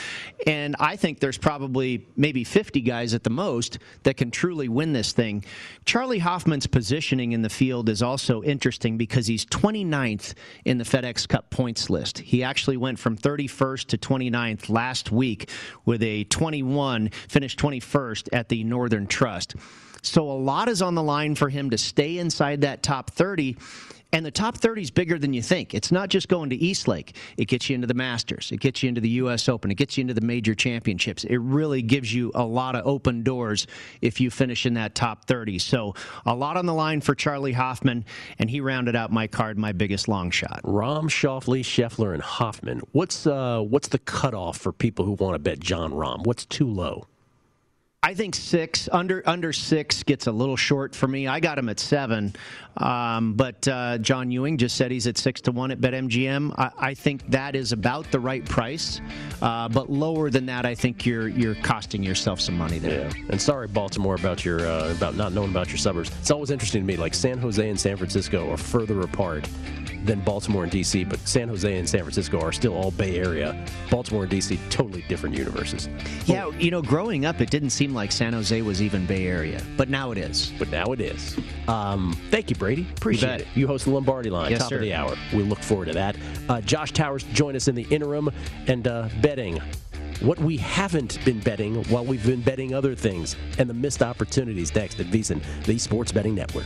Speaker 6: And I think there's probably maybe 50 guys at the most that can truly win this thing. Charley Hoffman's positioning in the field is also interesting because he's 29th in the FedEx Cup points list. He actually went from 31st to 29th last week with a 21, finished 21st at the Northern Trust. So a lot is on the line for him to stay inside that top 30. And the top 30 is bigger than you think. It's not just going to Eastlake. It gets you into the Masters. It gets you into the U.S. Open. It gets you into the major championships. It really gives you a lot of open doors if you finish in that top 30. So a lot on the line for Charley Hoffman, and he rounded out my card, my biggest long shot.
Speaker 3: Rahm, Schauffele, Scheffler, and Hoffman. What's uh, what's the cutoff for people who want to bet Jon Rahm? What's too low?
Speaker 6: I think six under under six gets a little short for me. I got him at seven, um, but uh, John Ewing just said he's at six to one at BetMGM. I, I think that is about the right price, uh, but lower than that, I think you're you're costing yourself some money there.
Speaker 3: Yeah. And sorry, Baltimore, about your uh, about not knowing about your suburbs. It's always interesting to me. Like San Jose and San Francisco are further apart than Baltimore and DC, but San Jose and San Francisco are still all Bay Area. Baltimore and DC, totally different universes.
Speaker 6: Yeah, you know, growing up, it didn't seem like San Jose was even Bay Area, but now it is.
Speaker 3: But now it is. Um, thank you, Brady. Appreciate
Speaker 6: You
Speaker 3: it. You host the Lombardi Line,
Speaker 6: Yes,
Speaker 3: top
Speaker 6: sir.
Speaker 3: of the hour. We look forward to that. Uh, Josh Towers join us in the interim and uh, betting. What we haven't been betting while we've been betting other things and the missed opportunities next at VSiN, the Sports Betting Network.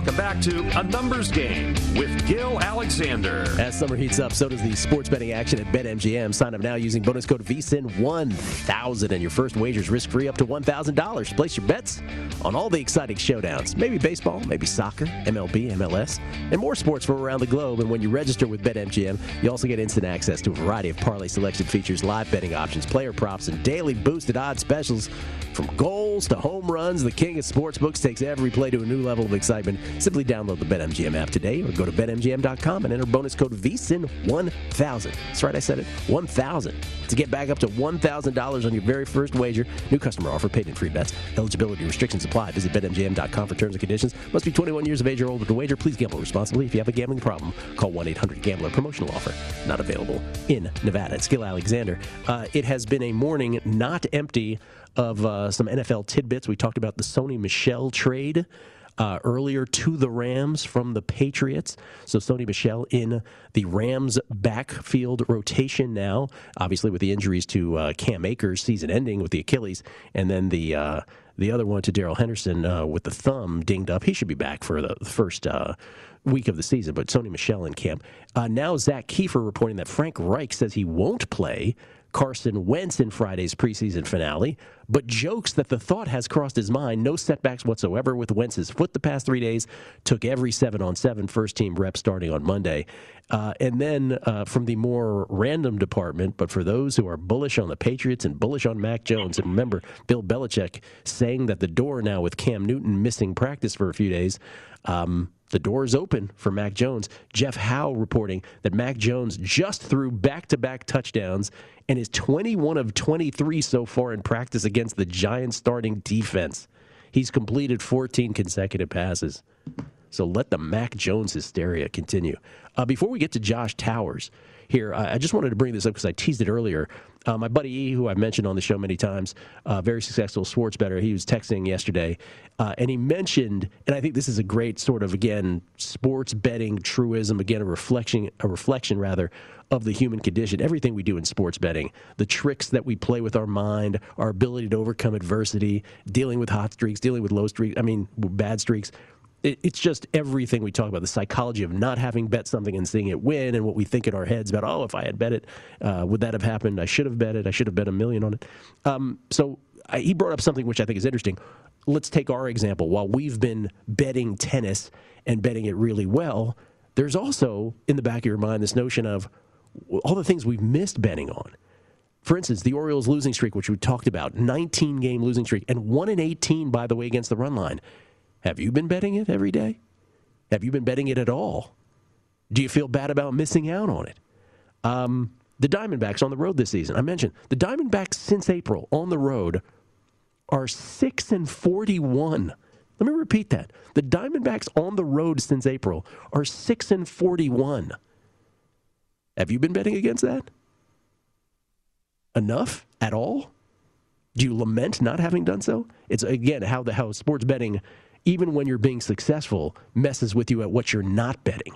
Speaker 1: To A Numbers Game with Gil Alexander.
Speaker 3: As summer heats up, so does the sports betting action at BetMGM. Sign up now using bonus code VSIN1000 and your first wager's risk-free up to $1,000. Place your bets on all the exciting showdowns. Maybe baseball, maybe soccer, MLB, MLS, and more sports from around the globe. And when you register with BetMGM, you also get instant access to a variety of parlay selection features, live betting options, player props, and daily boosted odds specials. From goals to home runs, the king of sportsbooks takes every play to a new level of excitement. Simply download the BetMGM app today or go to BetMGM.com and enter bonus code VSIN1000. That's right, I said it, 1000 to get back up to $1,000 on your very first wager. New customer offer, paid in free bets. Eligibility restrictions apply. Visit BetMGM.com for terms and conditions. Must be 21 years of age or older to wager. Please gamble responsibly. If you have a gambling problem, call 1 800 Gambler. Promotional offer not available in Nevada. It's Gil Alexander. Uh, it has been a morning not empty of uh, some NFL tidbits. We talked about the Sony Michel trade. Uh, earlier to the Rams from the Patriots. So Sony Michel in the Rams backfield rotation now, obviously with the injuries to uh, Cam Akers, season ending with the Achilles, and then the uh, the other one to Darrell Henderson uh, with the thumb dinged up. He should be back for the first uh, week of the season, but Sony Michel in camp. Uh, now Zak Keefer reporting that Frank Reich says he won't play Carson Wentz in Friday's preseason finale, but jokes that the thought has crossed his mind. No setbacks whatsoever with Wentz's foot the past three days. Took every seven on seven first team rep starting on Monday. Uh, and then uh, from the more random department, but for those who are bullish on the Patriots and bullish on Mac Jones, and remember Bill Belichick saying that the door now with Cam Newton missing practice for a few days. Um, the door is open for Mac Jones. Jeff Howe reporting that Mac Jones just threw back to back touchdowns and is 21 of 23 so far in practice against the Giants starting defense. He's completed 14 consecutive passes. So let the Mac Jones hysteria continue. Uh, before we get to Josh Towers here, I just wanted to bring this up because I teased it earlier. Uh, my buddy E, who I've mentioned on the show many times, uh, very successful sports better, he was texting yesterday, uh, and he mentioned, and I think this is a great sort of again sports betting truism, again a reflection, a reflection rather of the human condition. Everything we do in sports betting, the tricks that we play with our mind, our ability to overcome adversity, dealing with hot streaks, dealing with low streaks, I mean bad streaks it's just everything we talk about the psychology of not having bet something and seeing it win and what we think in our heads about oh if i had bet it uh, would that have happened? I should have bet it. I should have bet a million on it. Um, so I, he brought up something which i think is interesting. Let's take our example. While we've been betting tennis and betting it really well there's also in the back of your mind this notion of all the things we've missed betting on. For instance, the Orioles losing streak, which we talked about, 19 game losing streak, and 1 in 18, by the way, against the run line. Have you been betting it every day? Have you been betting it at all? Do you feel bad about missing out on it? Um, the Diamondbacks on the road this season. I mentioned the Diamondbacks since April on the road are 6 and 41. Let me repeat that. The Diamondbacks on the road since April are 6 and 41. Have you been betting against that? Enough at all? Do you lament not having done so? It's again how the how sports betting even when you're being successful, messes with you at what you're not betting.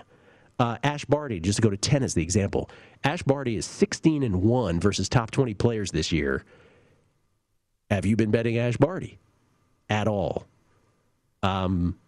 Speaker 3: Uh, Ash Barty, just to go to tennis, the example. Ash Barty is 16 and 1 versus top 20 players this year. Have you been betting Ash Barty at all? Um,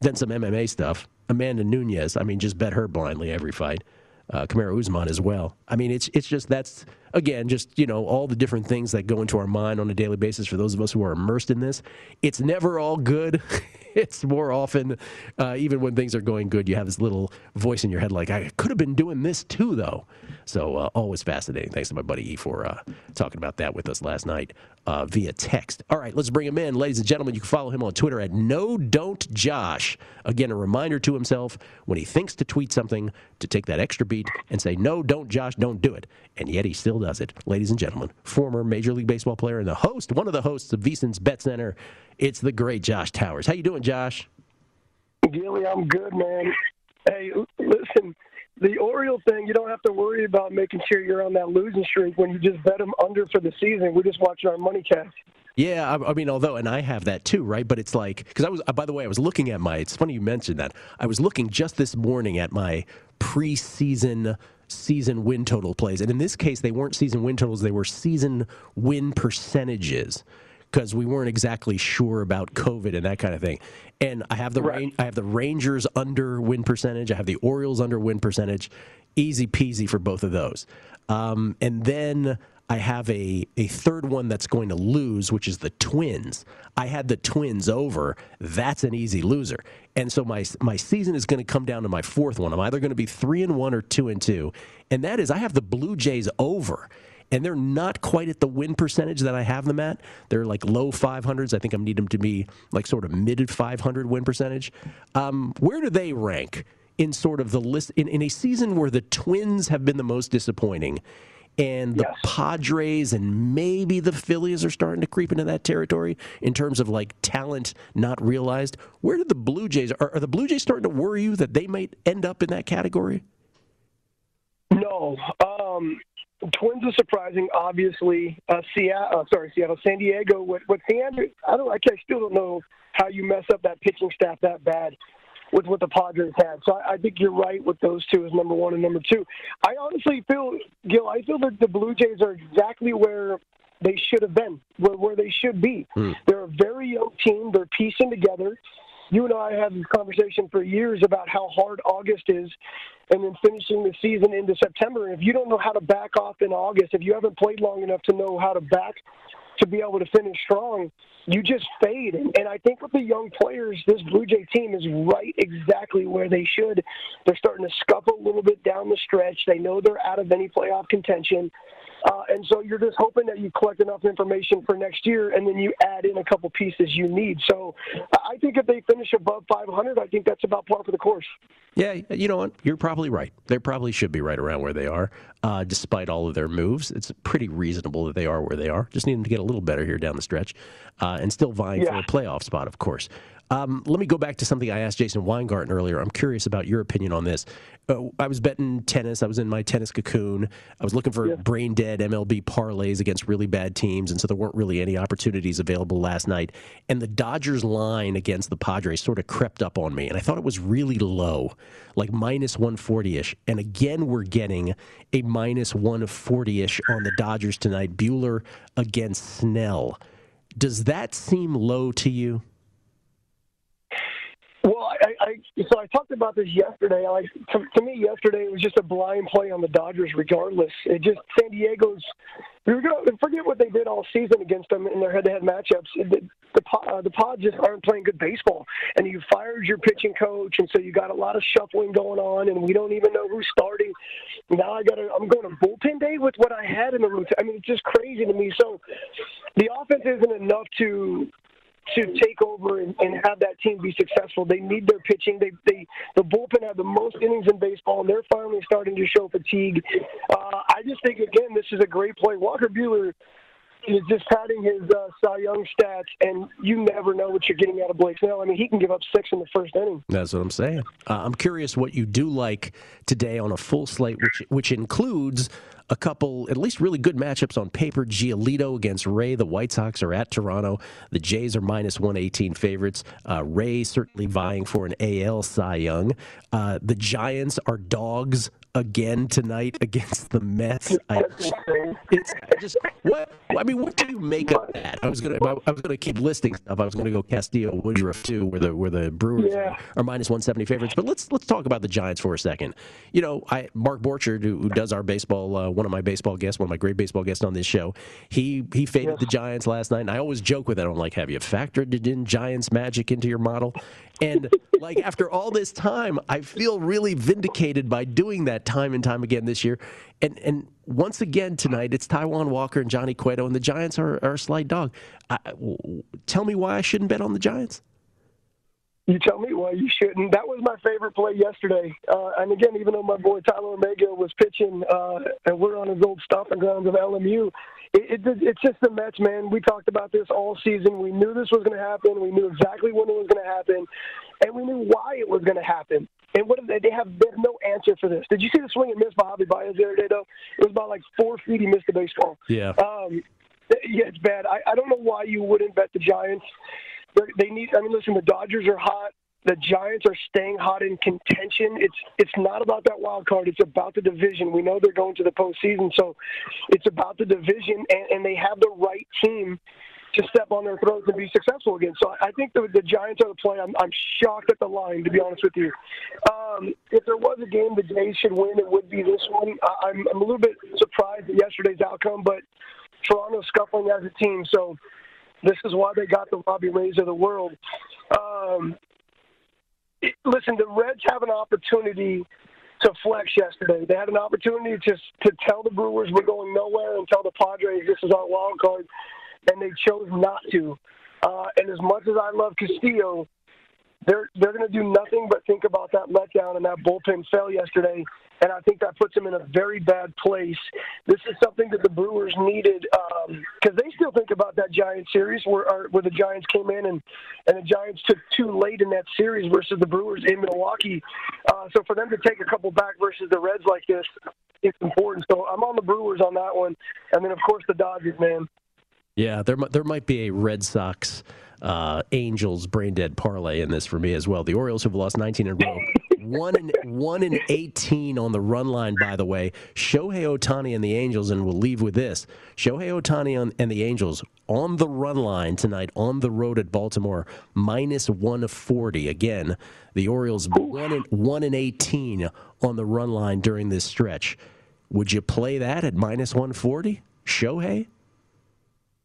Speaker 3: then some MMA stuff. Amanda Nunes, I mean, just bet her blindly every fight. Uh, Kamaru Usman as well. I mean, it's it's just that's again just you know all the different things that go into our mind on a daily basis for those of us who are immersed in this. It's never all good. it's more often, uh, even when things are going good, you have this little voice in your head like, I could have been doing this too, though. So uh, always fascinating. Thanks to my buddy E for uh, talking about that with us last night uh, via text. All right, let's bring him in. Ladies and gentlemen, you can follow him on Twitter at No Don't Josh. Again, a reminder to himself when he thinks to tweet something to take that extra beat and say, No, don't Josh, don't do it. And yet he still does it. Ladies and gentlemen, former Major League Baseball player and the host, one of the hosts of VSIN's Bet Center. It's the great Josh Towers. How you doing, Josh?
Speaker 7: Gilly, I'm good, man. Hey, listen, the Oriole thing, you don't have to worry about making sure you're on that losing streak when you just bet them under for the season. We're just watching our money cash.
Speaker 3: Yeah, I, I, mean, although, and I have that too, right? But it's like because I was, uh, by the way, I was looking at my. It's funny you mentioned that. I was looking just this morning at my preseason season win total plays, and in this case, they weren't season win totals; they were season win percentages because we weren't exactly sure about COVID and that kind of thing. And I have the right. I have the Rangers under win percentage. I have the Orioles under win percentage. Easy peasy for both of those. Um, and then I have a, a third one that's going to lose, which is the Twins. I had the Twins over. That's an easy loser. And so my my season is going to come down to my fourth one. I'm either going to be three and one or two and two. And that is I have the Blue Jays over. And they're not quite at the win percentage that I have them at. They're like low 500s. I think I need them to be like sort of mid 500 win percentage. Um, where do they rank in sort of the list in, in a season where the Twins have been the most disappointing? and the yes. Padres and maybe the Phillies are starting to creep into that territory in terms of like talent not realized. Where did the Blue Jays are, are the Blue Jays starting to worry you that they might end up in that category?
Speaker 7: No. Um, Twins are surprising, obviously. Uh, Seattle, uh, sorry, Seattle, San Diego. What, what San I don't. I still don't know how you mess up that pitching staff that bad with what the Padres had. So I, I think you're right with those two as number one and number two. I honestly feel, Gil, I feel that the Blue Jays are exactly where they should have been, where, where they should be. Mm. They're a very young team. They're piecing together. You and I have this conversation for years about how hard August is and then finishing the season into September. And if you don't know how to back off in August, if you haven't played long enough to know how to back to be able to finish strong, you just fade. And, and I think with the young players, this Blue Jay team is right exactly where they should. They're starting to scuffle a little bit down the stretch. They know they're out of any playoff contention. Uh, and so you're just hoping that you collect enough information for next year, and then you add in a couple pieces you need. So I think if they finish above 500, I think that's about par for the course.
Speaker 3: Yeah, you know what? You're probably right. They probably should be right around where they are, uh, despite all of their moves. It's pretty reasonable that they are where they are. Just need them to get a little better here down the stretch, uh, and still vying yeah. for a playoff spot, of course. Um, let me go back to something I asked Jason Weingarten earlier. I'm curious about your opinion on this. Uh, I was betting tennis. I was in my tennis cocoon. I was looking for yeah. brain dead MLB parlays against really bad teams, and so there weren't really any opportunities available last night. And the Dodgers line against the Padres sort of crept up on me, and I thought it was really low, like minus 140 ish. And again, we're getting a minus 140 ish on the Dodgers tonight. Buehler against Snell. Does that seem low to you?
Speaker 7: Well, I, I so I talked about this yesterday. Like to, to me, yesterday it was just a blind play on the Dodgers. Regardless, it just San Diego's. We were going to forget what they did all season against them in their head-to-head matchups. The the, uh, the Pods just aren't playing good baseball, and you fired your pitching coach, and so you got a lot of shuffling going on, and we don't even know who's starting. Now I got I'm going to bullpen day with what I had in the room. I mean, it's just crazy to me. So the offense isn't enough to to take over and, and have that team be successful. They need their pitching. They, they the bullpen had the most innings in baseball, and they're finally starting to show fatigue. Uh, I just think again, this is a great play. Walker Buehler is just padding his uh, Cy Young stats, and you never know what you're getting out of Blake Snell. I mean, he can give up six in the first inning.
Speaker 3: That's what I'm saying. Uh, I'm curious what you do like today on a full slate, which which includes a couple, at least really good matchups on paper. Giolito against Ray. The White Sox are at Toronto. The Jays are minus 118 favorites. Uh, Ray certainly vying for an AL Cy Young. Uh, the Giants are dogs again tonight against the Mets. I, it's just what I mean. What do you make of that? I was gonna I was gonna keep listing stuff. I was gonna go Castillo, Woodruff too, where the where the Brewers yeah. are minus one seventy favorites. But let's let's talk about the Giants for a second. You know, I Mark Borchard, who, who does our baseball, uh, one of my baseball guests, one of my great baseball guests on this show, he he faded the Giants last night, and I always joke with that. I'm like, have you factored in Giants magic into your model? And like after all this time, I feel really vindicated by doing that time and time again this year. And and once again tonight, it's Taijuan Walker and Johnny Cueto, and the Giants are, are a slight dog. I, tell me why I shouldn't bet on the Giants.
Speaker 7: You tell me why you shouldn't. That was my favorite play yesterday. Uh, and again, even though my boy Tylor Megill was pitching, uh, and we're on his old stomping grounds of LMU, it, it, it's just the Mets, man. We talked about this all season. We knew this was going to happen. We knew exactly when it was going to happen, and we knew why it was going to happen. And what they, they have they have no answer for this. Did you see the swing and miss by Javi Baez the other day? Though it was about like four feet. He missed the baseball.
Speaker 3: Yeah.
Speaker 7: Um, yeah, it's bad. I, I don't know why you wouldn't bet the Giants. They're, they need. I mean, listen, the Dodgers are hot the Giants are staying hot in contention. It's it's not about that wild card. It's about the division. We know they're going to the postseason, so it's about the division, and, and they have the right team to step on their throats and be successful again. So I think the, the Giants are the play. I'm, I'm shocked at the line, to be honest with you. Um, if there was a game the Jays should win, it would be this one. I, I'm, I'm a little bit surprised at yesterday's outcome, but Toronto's scuffling as a team, so this is why they got the Robbie Rays of the world. Um, it, listen, the Reds have an opportunity to flex yesterday. They had an opportunity to to tell the Brewers we're going nowhere and tell the Padres this is our wild card, and they chose not to. Uh, and as much as I love Castillo, they're they're going to do nothing but think about that letdown and that bullpen fail yesterday, and I think that puts them in a very bad place. This is something that the Brewers needed because um, they still think about that Giants series where where the Giants came in and and the Giants took too late in that series versus the Brewers in Milwaukee. Uh, so for them to take a couple back versus the Reds like this, it's important. So I'm on the Brewers on that one, and then of course the Dodgers, man.
Speaker 3: Yeah, there there might be a Red Sox uh, Angels brain dead parlay in this for me as well. The Orioles have lost 19 in a row. one in one in 18 on the run line, by the way. Shohei Ohtani and the Angels, and we'll leave with this: Shohei Ohtani and the Angels on the run line tonight on the road at Baltimore, minus 140. Again, the Orioles one in one in 18 on the run line during this stretch. Would you play that at minus 140, Shohei?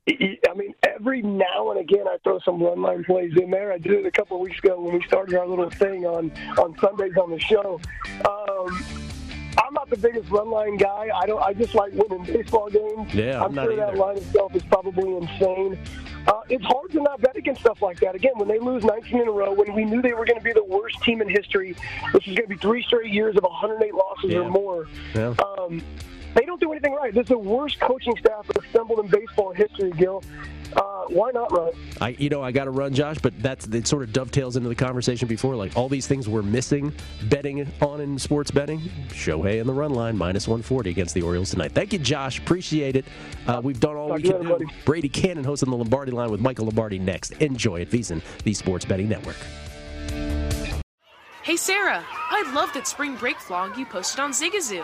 Speaker 7: I mean, every now and again, I throw some run line plays in there. I did it a couple of weeks ago when we started our little thing on on Sundays on the show. Um, I'm not the biggest run line guy. I don't. I just like winning baseball games.
Speaker 3: Yeah,
Speaker 7: I'm,
Speaker 3: I'm
Speaker 7: sure that line itself is probably insane. Uh, it's hard to not bet against stuff like that. Again, when they lose 19 in a row, when we knew they were going to be the worst team in history, this is going to be three straight years of 108 losses
Speaker 3: yeah.
Speaker 7: or more.
Speaker 3: Yeah.
Speaker 7: Um, they don't do anything right. This is the worst coaching staff assembled in baseball history, Gil. Uh, why not run?
Speaker 3: I, you know, I got to run, Josh, but that's it. Sort of dovetails into the conversation before. Like all these things we're missing betting on in sports betting. Shohei in the run line minus 140 against the Orioles tonight. Thank you, Josh. Appreciate it. Uh, we've done all
Speaker 7: Talk
Speaker 3: we can
Speaker 7: later,
Speaker 3: do.
Speaker 7: buddy.
Speaker 3: Brady Kannon hosting the Lombardi line with Michael Lombardi next. Enjoy it, VSiN, the Sports Betting Network.
Speaker 8: Hey Sarah, I love that spring break vlog you posted on Zigazoo.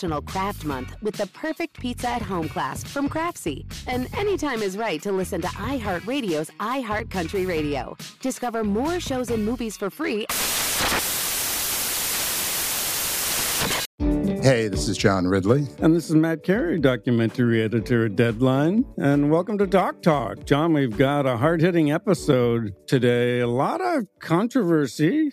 Speaker 5: National Craft Month with the perfect pizza at home class from Craftsy. And anytime is right to listen to iHeartRadio's iHeartCountry Radio. Discover more shows and movies for free.
Speaker 9: Hey, this is John Ridley.
Speaker 10: And this is Matt Carey, documentary editor at Deadline. And welcome to Doc Talk. John, we've got a hard hitting episode today. A lot of controversy.